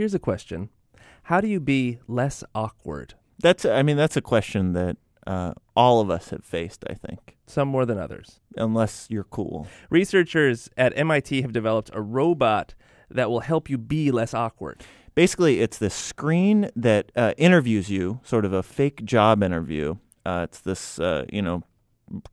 Here's a question How do you be less awkward? That's I mean that's a question that uh, all of us have faced. I think Some more than others. unless you're cool. Researchers at MIT have developed a robot that will help you be less awkward. Basically, it's this screen that uh, interviews you, sort of a fake job interview. Uh, it's this uh, you know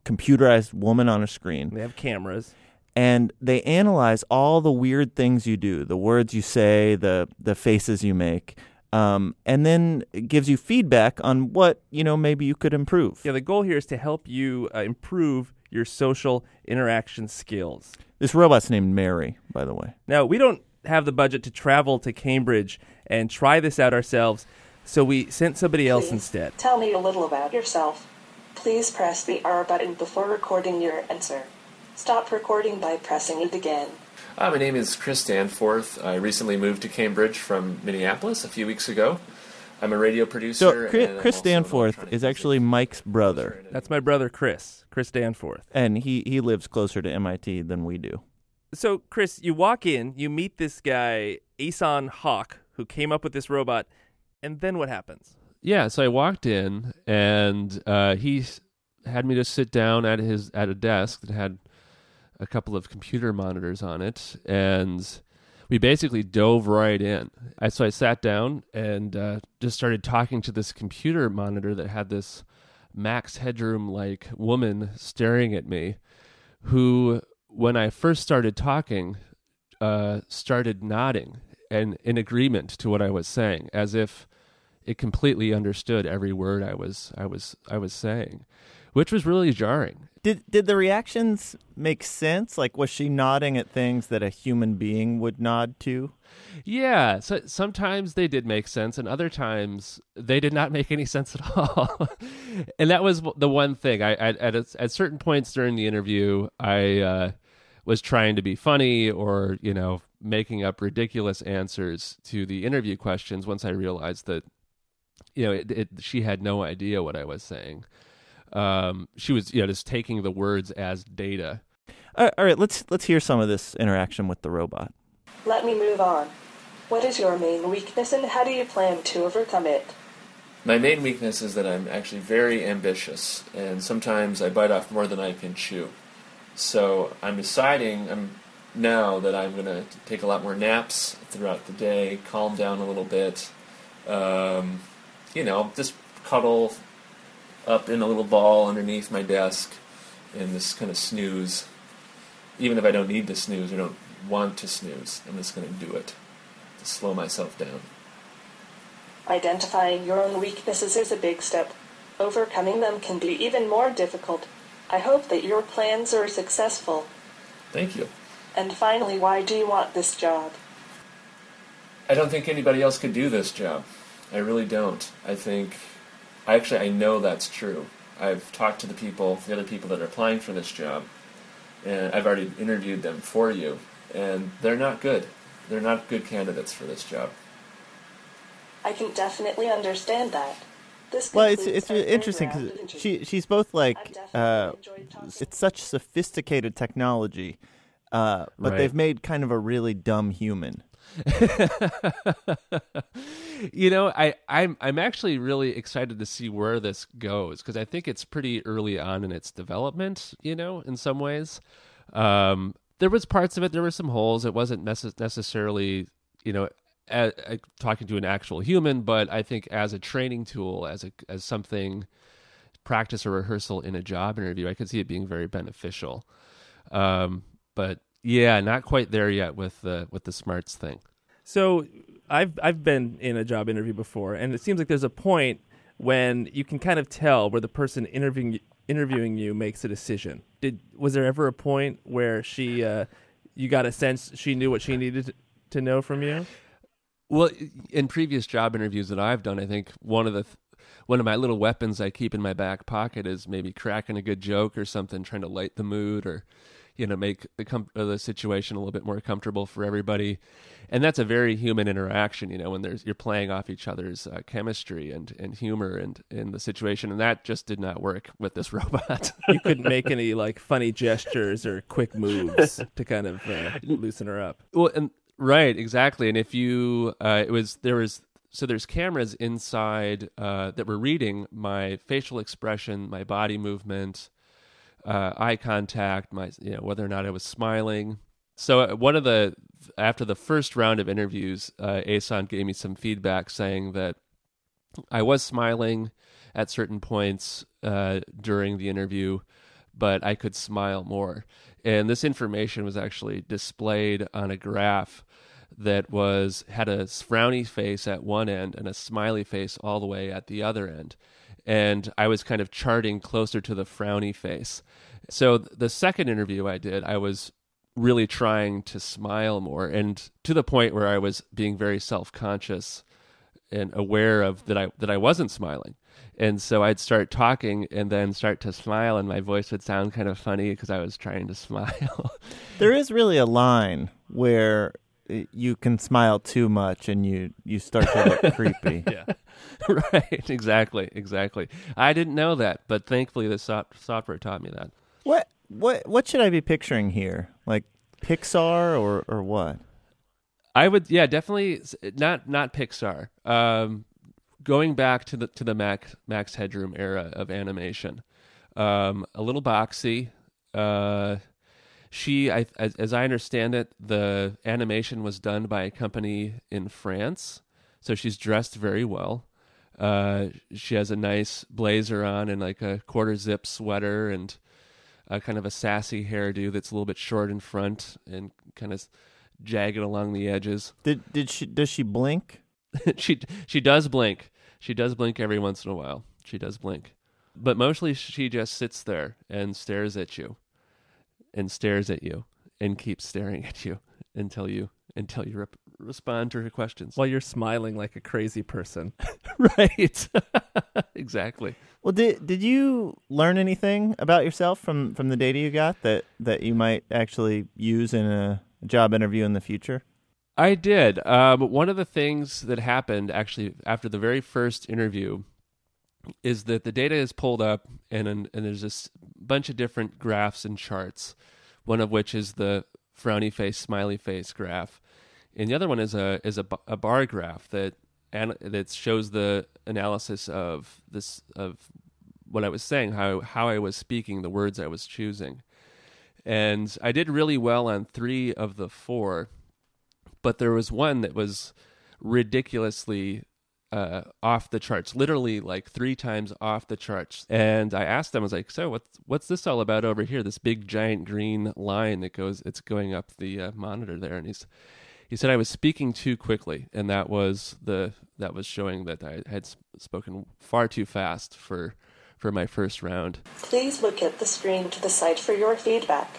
computerized woman on a screen. They have cameras. And they analyze all the weird things you do, the words you say, the the faces you make, um, and then it gives you feedback on what you know maybe you could improve. Yeah, the goal here is to help you uh, improve your social interaction skills. This robot's named Mary, by the way. Now, we don't have the budget to travel to Cambridge and try this out ourselves, so we sent somebody else Please, instead. Tell me a little about yourself. Please press the R button before recording your answer. Stop recording by pressing it again. Uh, my name is Chris Danforth. I recently moved to Cambridge from Minneapolis a few weeks ago. I'm a radio producer. So Chris, Chris Danforth is actually Mike's brother. That's my brother Chris, Chris Danforth. and he he lives closer to MIT than we do. So, Chris, you walk in, you meet this guy, Ehsan Hoque, who came up with this robot, and then what happens? yeah, so I walked in and uh, he had me just sit down at his at a desk that had a couple of computer monitors on it, and we basically dove right in. I, so I sat down and uh, just started talking to this computer monitor that had this Max Headroom like woman staring at me, who, when I first started talking, uh, started nodding and in agreement to what I was saying, as if it completely understood every word I was I was I was saying, which was really jarring. Did did the reactions make sense? Like, was she nodding at things that a human being would nod to? Yeah, so sometimes they did make sense, and other times they did not make any sense at all. and that was the one thing. I, I at a, at certain points during the interview, I uh, was trying to be funny or you know making up ridiculous answers to the interview questions. Once I realized that you know it, it, she had no idea what I was saying. Um, she was you know just taking the words as data. Uh, all right, let's let's hear some of this interaction with the robot. Let me move on. What is your main weakness and how do you plan to overcome it? My main weakness is that I'm actually very ambitious, and sometimes I bite off more than I can chew. So I'm deciding I'm now that I'm going to take a lot more naps throughout the day, calm down a little bit, um, you know, just cuddle up in a little ball underneath my desk and just kind of snooze. Even if I don't need to snooze or don't want to snooze, I'm just going to do it to slow myself down. Identifying your own weaknesses is a big step. Overcoming them can be even more difficult. I hope that your plans are successful. Thank you. And finally, why do you want this job? I don't think anybody else could do this job. I really don't. I think, I actually, I know that's true. I've talked to the people, the other people that are applying for this job, and I've already interviewed them for you, and they're not good. They're not good candidates for this job. I can definitely understand that. This Well, it's it's interesting because she she's both like uh, it's such sophisticated technology, uh, but Right. they've made kind of a really dumb human. you know, I I'm I'm actually really excited to see where this goes because I think it's pretty early on in its development. You know, in some ways, um, there was parts of it. There were some holes. It wasn't necess- necessarily, you know, a, a, talking to an actual human, but I think as a training tool, as a as something practice or rehearsal in a job interview, I could see it being very beneficial. Um, but yeah, not quite there yet with the with the smarts thing. So I've I've been in a job interview before, and it seems like there's a point when you can kind of tell where the person interviewing interviewing you makes a decision. Did was there ever a point where she uh, you got a sense she knew what she needed to know from you? Well, in previous job interviews that I've done, I think one of the th- one of my little weapons I keep in my back pocket is maybe cracking a good joke or something, trying to light the mood or you know make the com- uh, the situation a little bit more comfortable for everybody. And that's a very human interaction, you know, when there's you're playing off each other's uh, chemistry and and humor and in the situation, and that just did not work with this robot. You couldn't make any like funny gestures or quick moves to kind of uh, loosen her up. well, and Right, exactly. And if you, uh, it was there was so there's cameras inside uh, that were reading my facial expression, my body movement, uh, eye contact, my you know whether or not I was smiling. So uh, one of the after the first round of interviews, uh, Ehsan gave me some feedback saying that I was smiling at certain points uh, during the interview, but I could smile more. And this information was actually displayed on a graph that was had a frowny face at one end and a smiley face all the way at the other end. And I was kind of charting closer to the frowny face. So the second interview I did, I was really trying to smile more and to the point where I was being very self-conscious and aware of that I that I wasn't smiling. And so I'd start talking and then start to smile and my voice would sound kind of funny because I was trying to smile. There is really a line where you can smile too much and you you start to look creepy. Yeah. right, exactly, exactly. I didn't know that, but thankfully the soft- software taught me that. What what what should I be picturing here? Like Pixar or or what? I would, yeah, definitely not not Pixar. Um, going back to the to the Max Max Headroom era of animation, um, a little boxy. Uh, she, I, as, as I understand it, the animation was done by a company in France, so she's dressed very well. Uh, she has a nice blazer on and like a quarter zip sweater and a kind of a sassy hairdo that's a little bit short in front and kind of jagged along the edges. Did did she does she blink? she she does blink. She does blink every once in a while. She does blink. But mostly she just sits there and stares at you and stares at you and keeps staring at you until you until you rep- respond to her questions. While you're smiling like a crazy person. right. exactly. Well, did did you learn anything about yourself from from the data you got that that you might actually use in a job interview in the future? I did. Um, one of the things that happened actually after the very first interview is that the data is pulled up and and there's this bunch of different graphs and charts. One of which is the frowny face, smiley face graph, and the other one is a is a, a bar graph that that shows the analysis of this of what I was saying, how how I was speaking, the words I was choosing, and I did really well on three of the four but there was one that was ridiculously uh, off the charts, literally like three times off the charts. And I asked them, I was like, "So what's what's this all about over here? This big giant green line that goes, it's going up the uh, monitor there." And he's he said I was speaking too quickly, and that was the that was showing that I had s- spoken far too fast for for my first round. Please look at the screen to the site for your feedback.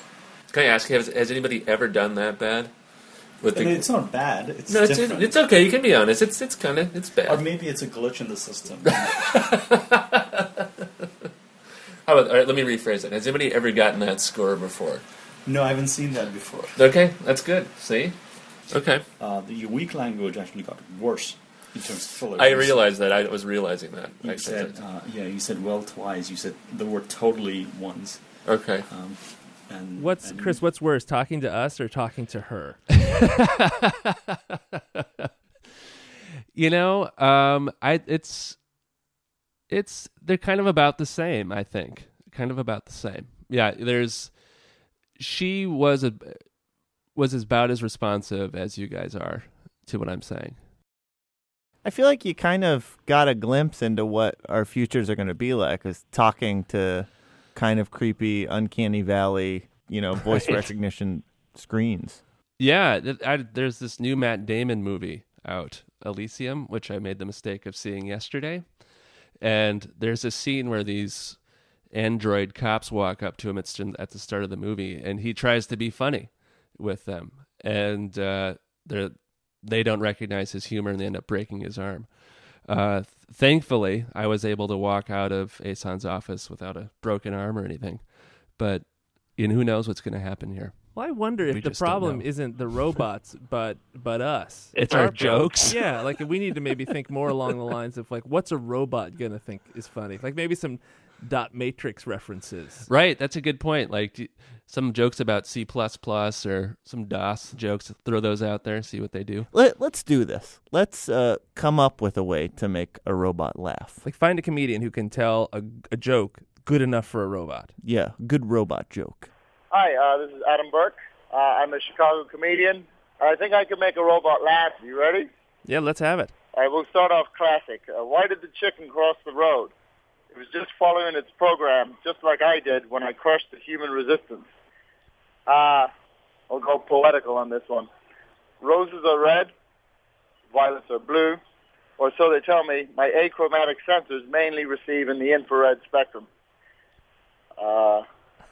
Can I ask, has, has anybody ever done that bad? With I mean, it's not bad. It's no, it's, it's okay. You can be honest. It's it's kind of it's bad. or maybe it's a glitch in the system. How about, all right, let me rephrase it. Has anybody ever gotten that score before? no, I haven't seen that before. Okay, that's good. See, okay. Uh, the weak language actually got worse in terms of fillers. I realized that. I was realizing that. I You said, uh, yeah, you said well twice. You said the word totally once. okay. Um, and What's and Chris? What's worse, talking to us or talking to her? you know, um, I it's it's they're kind of about the same. I think kind of about the same. Yeah, there's she was a was about as responsive as you guys are to what I'm saying. I feel like you kind of got a glimpse into what our futures are going to be like, is talking to kind of creepy, uncanny valley, you know, voice Right. recognition screens. Yeah, th- I, there's this new Matt Damon movie out, Elysium, which I made the mistake of seeing yesterday. And there's a scene where these android cops walk up to him at, at the start of the movie, and he tries to be funny with them, and uh, they're they don't recognize his humor, and they end up breaking his arm. Uh, thankfully, I was able to walk out of Ehsan's office without a broken arm or anything, but and who knows what's going to happen here. Well, I wonder We if the problem isn't the robots, but but us. It's our pro- jokes. Yeah, like we need to maybe think more along the lines of like, what's a robot gonna think is funny? Like maybe some dot matrix references. Right, that's a good point. Like some jokes about C or some DOS jokes. Throw those out there, see what they do. Let, let's do this. Let's uh, come up with a way to make a robot laugh. Like find a comedian who can tell a, a joke good enough for a robot. Yeah, good robot joke. Hi, uh, this is Adam Burke. Uh, I'm a Chicago comedian. I think I can make a robot laugh. You ready? Yeah, let's have it. All right, we'll start off classic. Uh, why did the chicken cross the road? Was just following its program, just like I did when I crushed the human resistance. Uh, I'll go poetical on this one. Roses are red, violets are blue, or so they tell me. My achromatic sensors mainly receive in the infrared spectrum. Uh,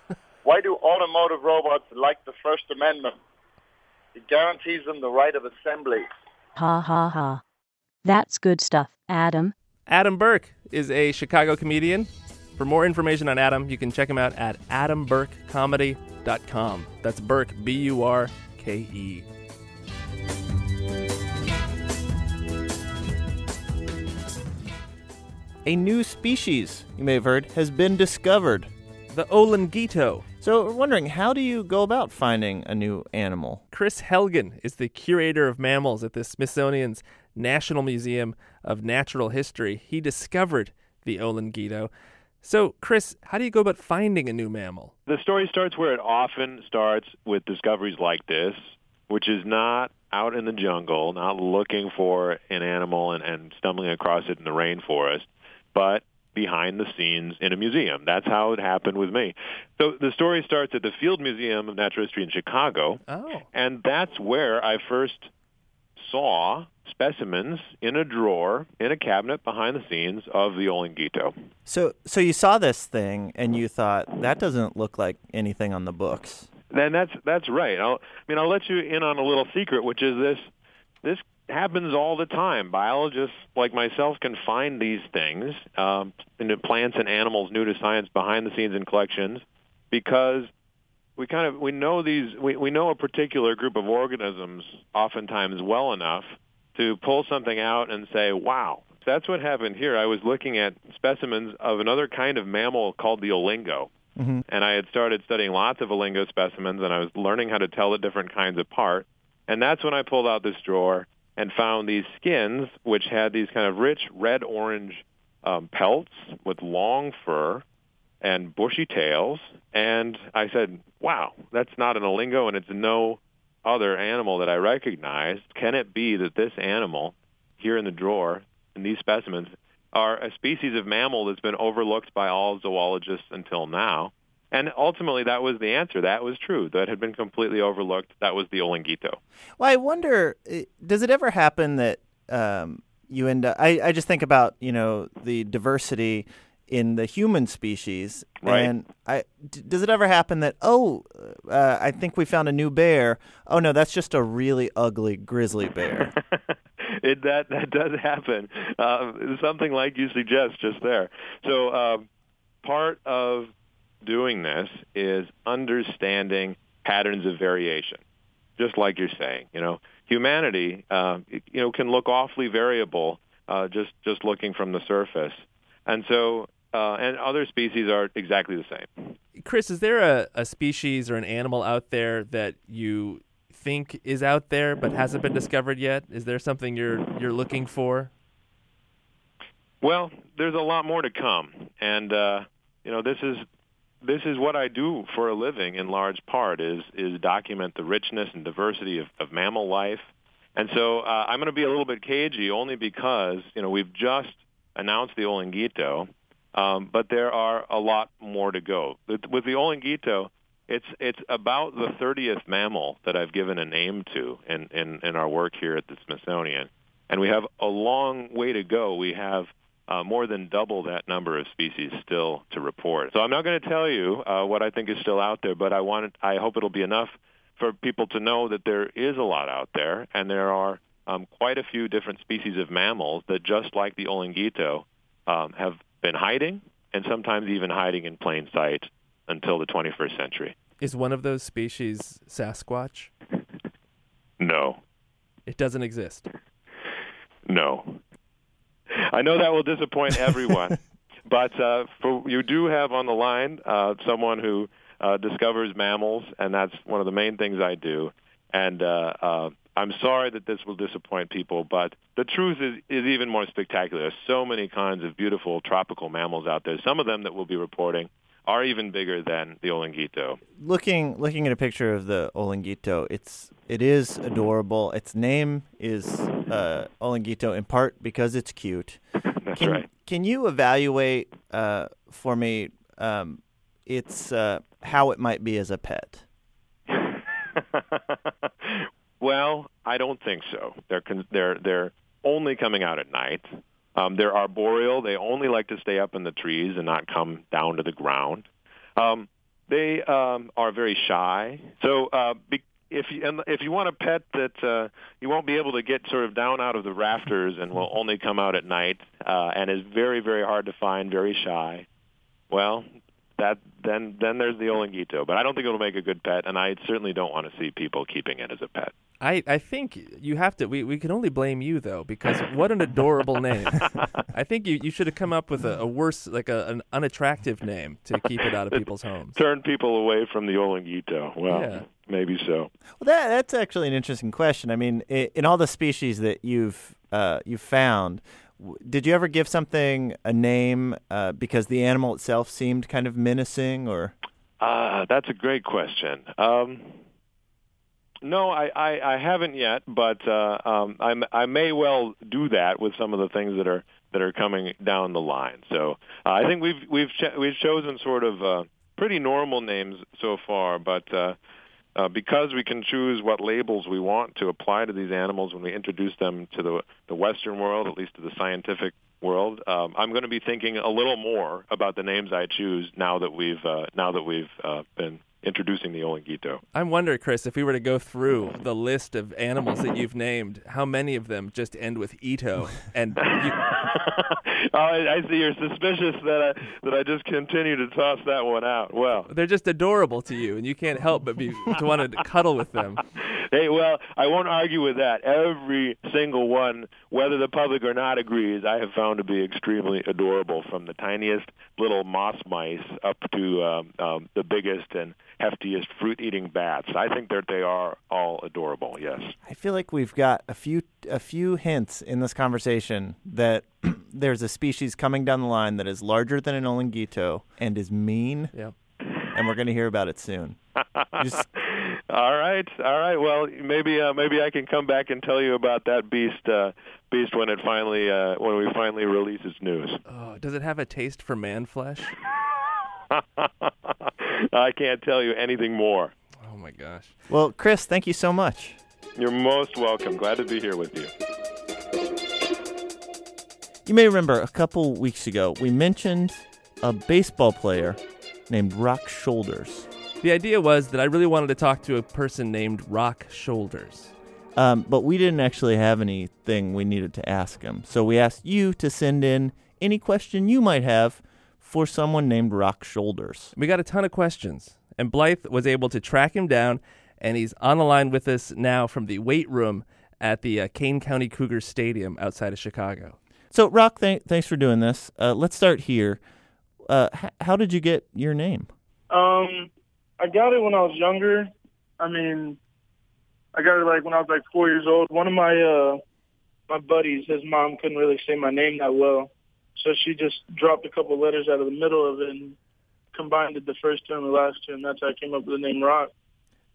why do automotive robots like the First Amendment? It guarantees them the right of assembly. Ha ha ha. That's good stuff, Adam. Adam Burke is a Chicago comedian. For more information on Adam, you can check him out at adamburkecomedy.com. That's Burke, B U R K E. A new species, you may have heard, has been discovered. The Olinguito. So we're wondering, how do you go about finding a new animal? Chris Helgen is the curator of mammals at the Smithsonian's National Museum of Natural History. He discovered the Olinguito. So, Chris, how do you go about finding a new mammal? The story starts where it often starts with discoveries like this, which is not out in the jungle, not looking for an animal and, and stumbling across it in the rainforest, but behind the scenes in a museum. That's how it happened with me. So the story starts at the Field Museum of Natural History in Chicago, Oh. and that's where I first saw specimens in a drawer in a cabinet behind the scenes of the Olinguito. So, so you saw this thing and you thought that doesn't look like anything on the books. Then that's that's right. I'll, I mean, I'll let you in on a little secret, which is this: this happens all the time. Biologists like myself can find these things um, in plants and animals new to science behind the scenes in collections because we kind of we know these we, we know a particular group of organisms oftentimes well enough to pull something out and say, wow. That's what happened here. I was looking at specimens of another kind of mammal called the olingo. Mm-hmm. And I had started studying lots of olingo specimens, and I was learning how to tell the different kinds apart. And that's when I pulled out this drawer and found these skins, which had these kind of rich red-orange um, pelts with long fur and bushy tails. And I said, wow, that's not an olingo, and it's no other animal that I recognized. Can it be that this animal here in the drawer, in these specimens, are a species of mammal that's been overlooked by all zoologists until now? And ultimately, that was the answer. That was true. That had been completely overlooked. That was the Olinguito. Well, I wonder, does it ever happen that um, you end up? I, I just think about you know the diversity in the human species, Right. and I d- does it ever happen that oh, uh, I think we found a new bear. Oh no, that's just a really ugly grizzly bear. it that that does happen. Uh, something like you suggest just there. So um, part of doing this is understanding patterns of variation, just like you're saying. You know, humanity, uh, you know, can look awfully variable uh, just just looking from the surface, and so. Uh, and other species are exactly the same. Chris, is there a, a species or an animal out there that you think is out there but hasn't been discovered yet? Is there something you're you're looking for? Well, there's a lot more to come, and uh, you know this is this is what I do for a living in large part is is document the richness and diversity of, of mammal life, and so uh, I'm going to be a little bit cagey only because you know we've just announced the Olinguito, um, but there are a lot more to go. With, the Olinguito, it's it's about the 30th mammal that I've given a name to in, in, in our work here at the Smithsonian, and we have a long way to go. We have uh, more than double that number of species still to report. So I'm not going to tell you uh, what I think is still out there, but I want I hope it'll be enough for people to know that there is a lot out there, and there are um, quite a few different species of mammals that, just like the Olinguito, um, have been hiding and sometimes even hiding in plain sight until the 21st century. Is one of those species Sasquatch? No, It doesn't exist. no. I know that will disappoint everyone, but uh, for, you do have on the line uh, someone who uh, discovers mammals, and that's one of the main things I do. And uh, uh, I'm sorry that this will disappoint people, but the truth is, is even more spectacular. There's so many kinds of beautiful tropical mammals out there. Some of them that we'll be reporting are even bigger than the Olinguito. Looking looking at a picture of the Olinguito, it's it is adorable. Its name is uh, Olinguito in part because it's cute. That's can, right. Can you evaluate uh, for me um, its uh, how it might be as a pet? well, I don't think so. They're con- they're they're only coming out at night. Um, they're arboreal. They only like to stay up in the trees and not come down to the ground. Um, they um, are very shy. So uh, be- if you and if you want a pet that uh, you won't be able to get sort of down out of the rafters and will only come out at night uh, and is very very hard to find, very shy, well, that then then there's the Olinguito. But I don't think it'll make a good pet, and I certainly don't want to see people keeping it as a pet. I, I think you have to. We, we can only blame you though, because what an adorable name. I think you, you should have come up with a, a worse, like a, an unattractive name to keep it out of people's homes. Turn people away from the Olinguito. Well, Yeah. maybe so. Well, that that's actually an interesting question. I mean, i in all the species that you've uh, you've found, w- did you ever give something a name uh, because the animal itself seemed kind of menacing, or Uh, that's a great question. Um, no, I, I, I haven't yet, but uh, um, I, may well do that with some of the things that are that are coming down the line. So uh, I think we've we've ch- we've chosen sort of uh, pretty normal names so far, but uh, because we can choose what labels we want to apply to these animals when we introduce them to the the Western world, at least to the scientific world, um, I'm going to be thinking a little more about the names I choose now that we've uh, now that we've uh, been introducing the Olinguito. I wonder, Chris, if we were to go through the list of animals that you've named, how many of them just end with Ito? And you, oh, I, I see you're suspicious that I that I just continue to toss that one out. Well, they're just adorable to you, and you can't help but be to want to cuddle with them. hey, well, I won't argue with that. Every single one, whether the public or not agrees, I have found to be extremely adorable, from the tiniest little moss mice up to um, um, the biggest and heftiest fruit-eating bats. I think that they are all adorable. Yes. I feel like we've got a few a few hints in this conversation that there's a species coming down the line that is larger than an Olinguito and is mean. Yep. And we're going to hear about it soon. Just- all right, all right. Well, maybe uh, maybe I can come back and tell you about that beast uh, beast when it finally uh, when we finally release its news. Oh, does it have a taste for man flesh? I can't tell you anything more. Oh my gosh. well, Chris, thank you so much. You're most welcome. Glad to be here with you. You may remember a couple weeks ago we mentioned a baseball player named Rock Shoulders. The idea was that I really wanted to talk to a person named Rock Shoulders. Um, but we didn't actually have anything we needed to ask him. So we asked you to send in any question you might have for someone named Rock Shoulders. We got a ton of questions, and Blythe was able to track him down, and he's on the line with us now from the weight room at the uh, Kane County Cougar Stadium outside of Chicago. So, Rock, th- thanks for doing this. Uh, let's start here. Uh, h- how did you get your name? Um, I got it when I was younger. I mean, I got it like when I was like four years old. One of my uh my buddies, his mom couldn't really say my name that well, so she just dropped a couple letters out of the middle of it and combined it the first two and the last two, and that's how I came up with the name Rock.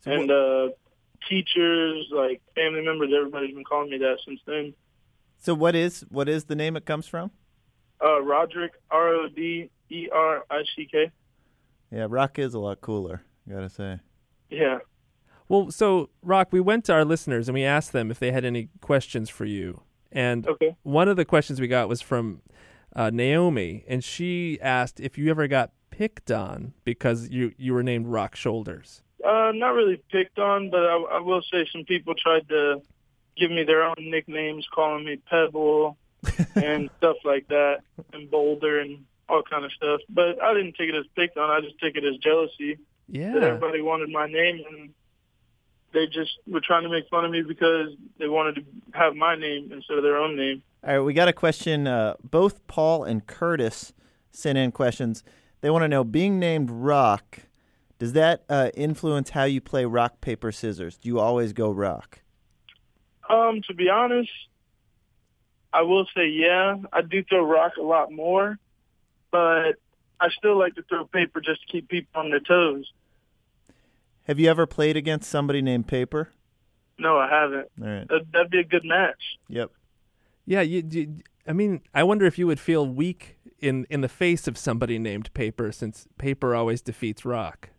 So and uh teachers, like family members, everybody's been calling me that since then. So, what is what is the name it comes from? Uh, Roderick, R O D E R I C K. Yeah, Rock is a lot cooler. Gotta say. Yeah. Well, so Rock, we went to our listeners and we asked them if they had any questions for you. And Okay. one of the questions we got was from uh, Naomi, and she asked if you ever got picked on because you you were named Rock Shoulders. Uh, not really picked on, but I, I will say some people tried to give me their own nicknames, calling me Pebble and stuff like that, and Boulder and all kind of stuff. But I didn't take it as picked on. I just took it as jealousy that Yeah. everybody wanted my name, and they just were trying to make fun of me because they wanted to have my name instead of their own name. All right, we got a question. Uh, both Paul and Curtis sent in questions. They want to know being named Rock, does that uh, influence how you play rock, paper, scissors? Do you always go rock? Um, to be honest, I will say yeah. I do throw rock a lot more, but I still like to throw paper just to keep people on their toes. Have you ever played against somebody named Paper? No, I haven't. All right. That, that'd be a good match. Yep. Yeah, you, you. I mean, I wonder if you would feel weak in in the face of somebody named Paper, since Paper always defeats Rock.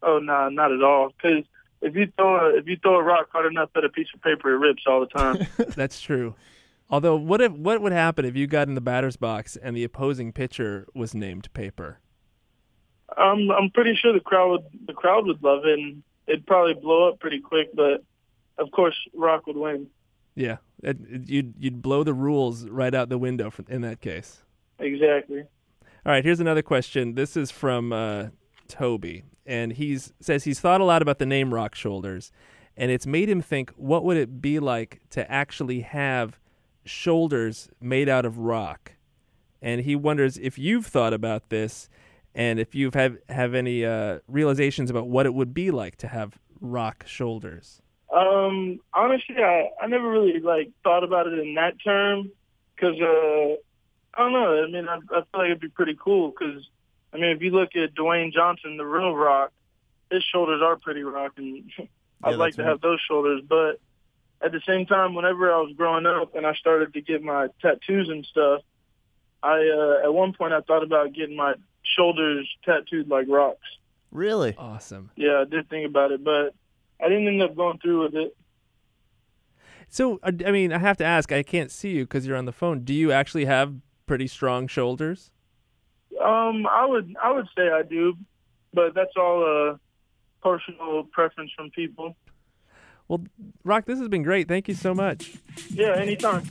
Oh no, not at all. Because if you throw a, if you throw a rock hard enough at a piece of paper, it rips all the time. That's true. Although, what if what would happen if you got in the batter's box and the opposing pitcher was named Paper? I'm I'm pretty sure the crowd would the crowd would love it, and it'd probably blow up pretty quick. But of course, Rock would win. Yeah, it, it- you'd you'd blow the rules right out the window for, in that case. Exactly. All right, here's another question. This is from uh, Toby, and he's says he's thought a lot about the name Rock Shoulders, and it's made him think, what would it be like to actually have shoulders made out of rock? And he wonders if you've thought about this, and if you've have have any uh, realizations about what it would be like to have rock shoulders. Um, honestly, I I never really like thought about it in that term because uh, I don't know. I mean, I, I feel like it'd be pretty cool because I mean, if you look at Dwayne Johnson, the real Rock, his shoulders are pretty rock, and I'd Yeah, like to right. have those shoulders. But at the same time, whenever I was growing up and I started to get my tattoos and stuff, I uh, at one point I thought about getting my shoulders tattooed like rocks. Really? Awesome. Yeah, I did think about it, but I didn't end up going through with it. So, uh, I mean, I have to ask. I can't see you because you're on the phone. Do you actually have pretty strong shoulders? Um, I would I would say I do, but that's all a personal preference from people. Well, Rock, this has been great. Thank you so much. Yeah, anytime.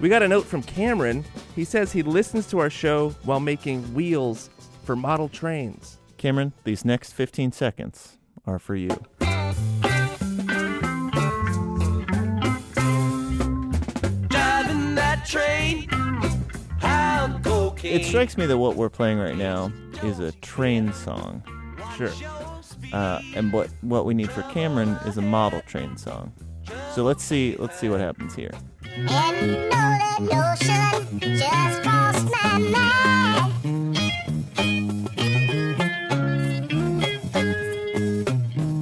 We got a note from Cameron. He says he listens to our show while making wheels for model trains. Cameron, these next 15 seconds are for you. Driving that train, pound cocaine. It strikes me that what we're playing right now is a train song. Sure. Uh, and what, what we need for Cameron is a model train song. So let's see let's see what happens here. And you know that notion just crossed my mind.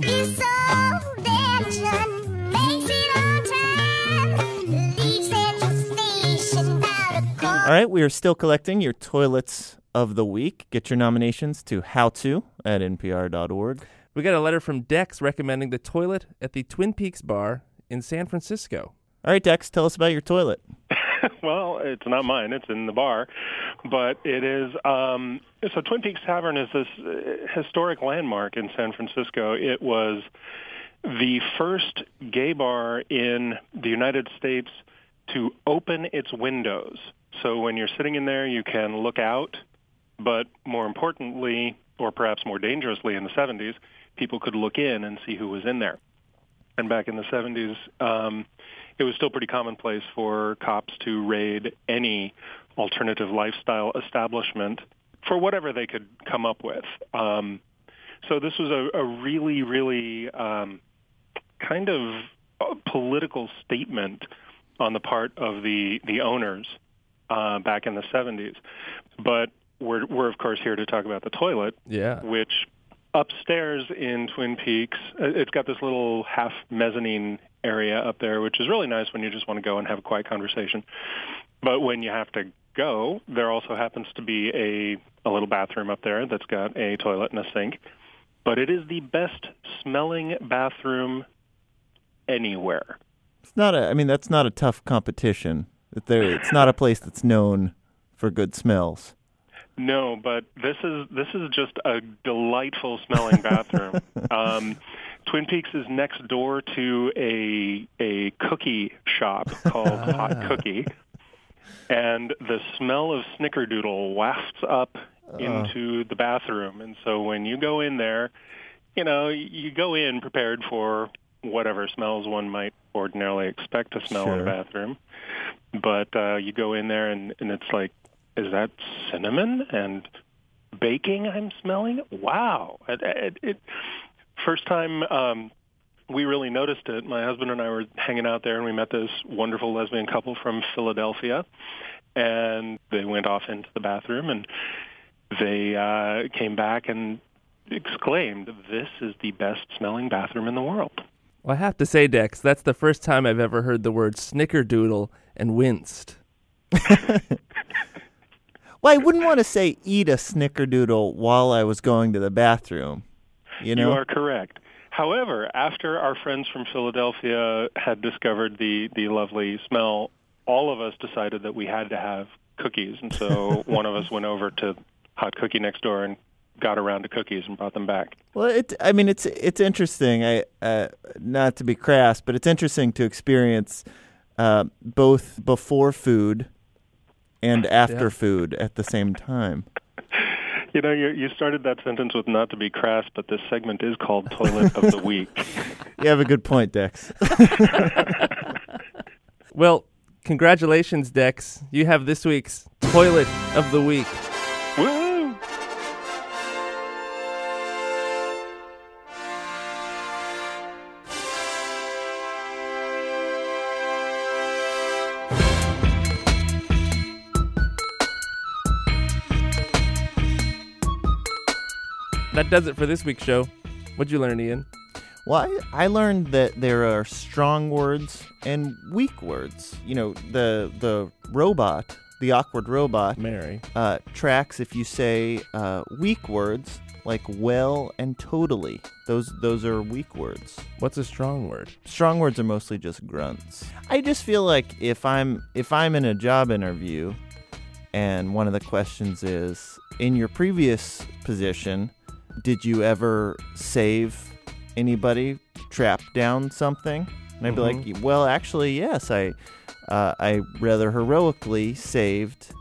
This old engine makes it on time. Leaves Central Station about a quarter. All right, we are still collecting your toilets of the week. Get your nominations to howto at npr.org. We got a letter from Dex recommending the toilet at the Twin Peaks bar in San Francisco. All right, Dex, tell us about your toilet. well, it's not mine. It's in the bar, but it is. Um, so Twin Peaks Tavern is this uh, historic landmark in San Francisco. It was the first gay bar in the United States to open its windows. So when you're sitting in there, you can look out, but more importantly, or perhaps more dangerously in the 70s, people could look in and see who was in there. And back in the 70s, um, it was still pretty commonplace for cops to raid any alternative lifestyle establishment for whatever they could come up with. Um, so this was a, a really, really um, kind of political statement on the part of the the owners uh, back in the 70s. But we're we're of course here to talk about the toilet, Yeah. which upstairs in Twin Peaks, uh, it's got this little half mezzanine area up there, which is really nice when you just want to go and have a quiet conversation. But when you have to go, there also happens to be a a little bathroom up there that's got a toilet and a sink. But it is the best smelling bathroom anywhere. It's not a I mean that's not a tough competition. It's not a place that's known for good smells. No, but this is this is just a delightful smelling bathroom. um, Twin Peaks is next door to a a cookie shop called Hot Cookie, and the smell of Snickerdoodle wafts up into the bathroom. And so when you go in there, you know you go in prepared for whatever smells one might ordinarily expect to smell in a bathroom. But uh, you go in there and, and it's like, is that cinnamon and baking I'm smelling? Wow! It, it, it, first time um, we really noticed it. My husband and I were hanging out there, and we met this wonderful lesbian couple from Philadelphia, and they went off into the bathroom, and they uh, came back and exclaimed, "This is the best smelling bathroom in the world." Well, I have to say, Dex, that's the first time I've ever heard the word snickerdoodle and winced. Well, I wouldn't want to say eat a snickerdoodle while I was going to the bathroom. You know, are correct. However, after our friends from Philadelphia had discovered the the lovely smell, all of us decided that we had to have cookies, and so one of us went over to Hot Cookie next door and got around to cookies and brought them back. Well, it. I mean, it's it's interesting. I uh, not to be crass, but it's interesting to experience uh, both before food and after Yeah. food at the same time. You know, you, you started that sentence with not to be crass, but this segment is called Toilet of the Week. You have a good point, Dex. Well, congratulations, Dex. You have this week's Toilet of the Week. That does it for this week's show. What'd you learn, Ian? Well, I, I learned that there are strong words and weak words. You know, the the robot, the awkward robot, Mary, uh, tracks if you say uh, weak words like well and totally. Those those are weak words. What's a strong word? Strong words are mostly just grunts. I just feel like if I'm if I'm in a job interview and one of the questions is in your previous position, did you ever save anybody trap down something? And I'd be Mhm. like, well, actually, yes. I uh, I rather heroically saved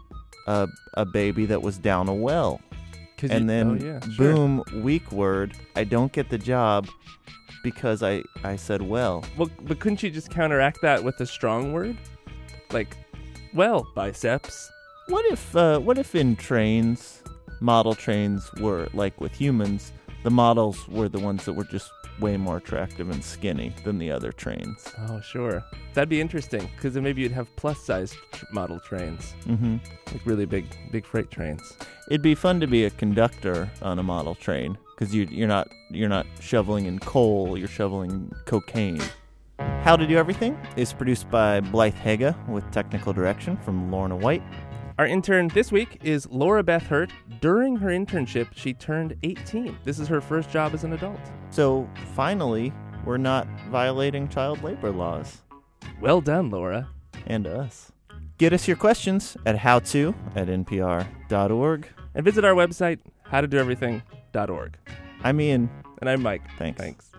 a, a baby that was down a well. And you- then, oh, yeah, sure. boom, weak word. I don't get the job because I, I said well. Well, but couldn't you just counteract that with a strong word? Like, well, biceps. What if uh, what if in trains, model trains were like with humans, the models were the ones that were just way more attractive and skinny than the other trains. Oh, sure. That'd be interesting because then maybe you'd have plus size tr- model trains. mm-hmm. Like really big, big freight trains. It'd be fun to be a conductor on a model train because you you're not you're not shoveling in coal, you're shoveling cocaine. How to Do Everything is produced by Blythe Haga with technical direction from Lorna White. Our intern this week is Laura Beth Hurt. During her internship, she turned 18. This is her first job as an adult. So finally, we're not violating child labor laws. Well done, Laura. And us. Get us your questions at howto at npr.org. And visit our website, howtodoeverything.org. I'm Ian. And I'm Mike. Thanks. Thanks.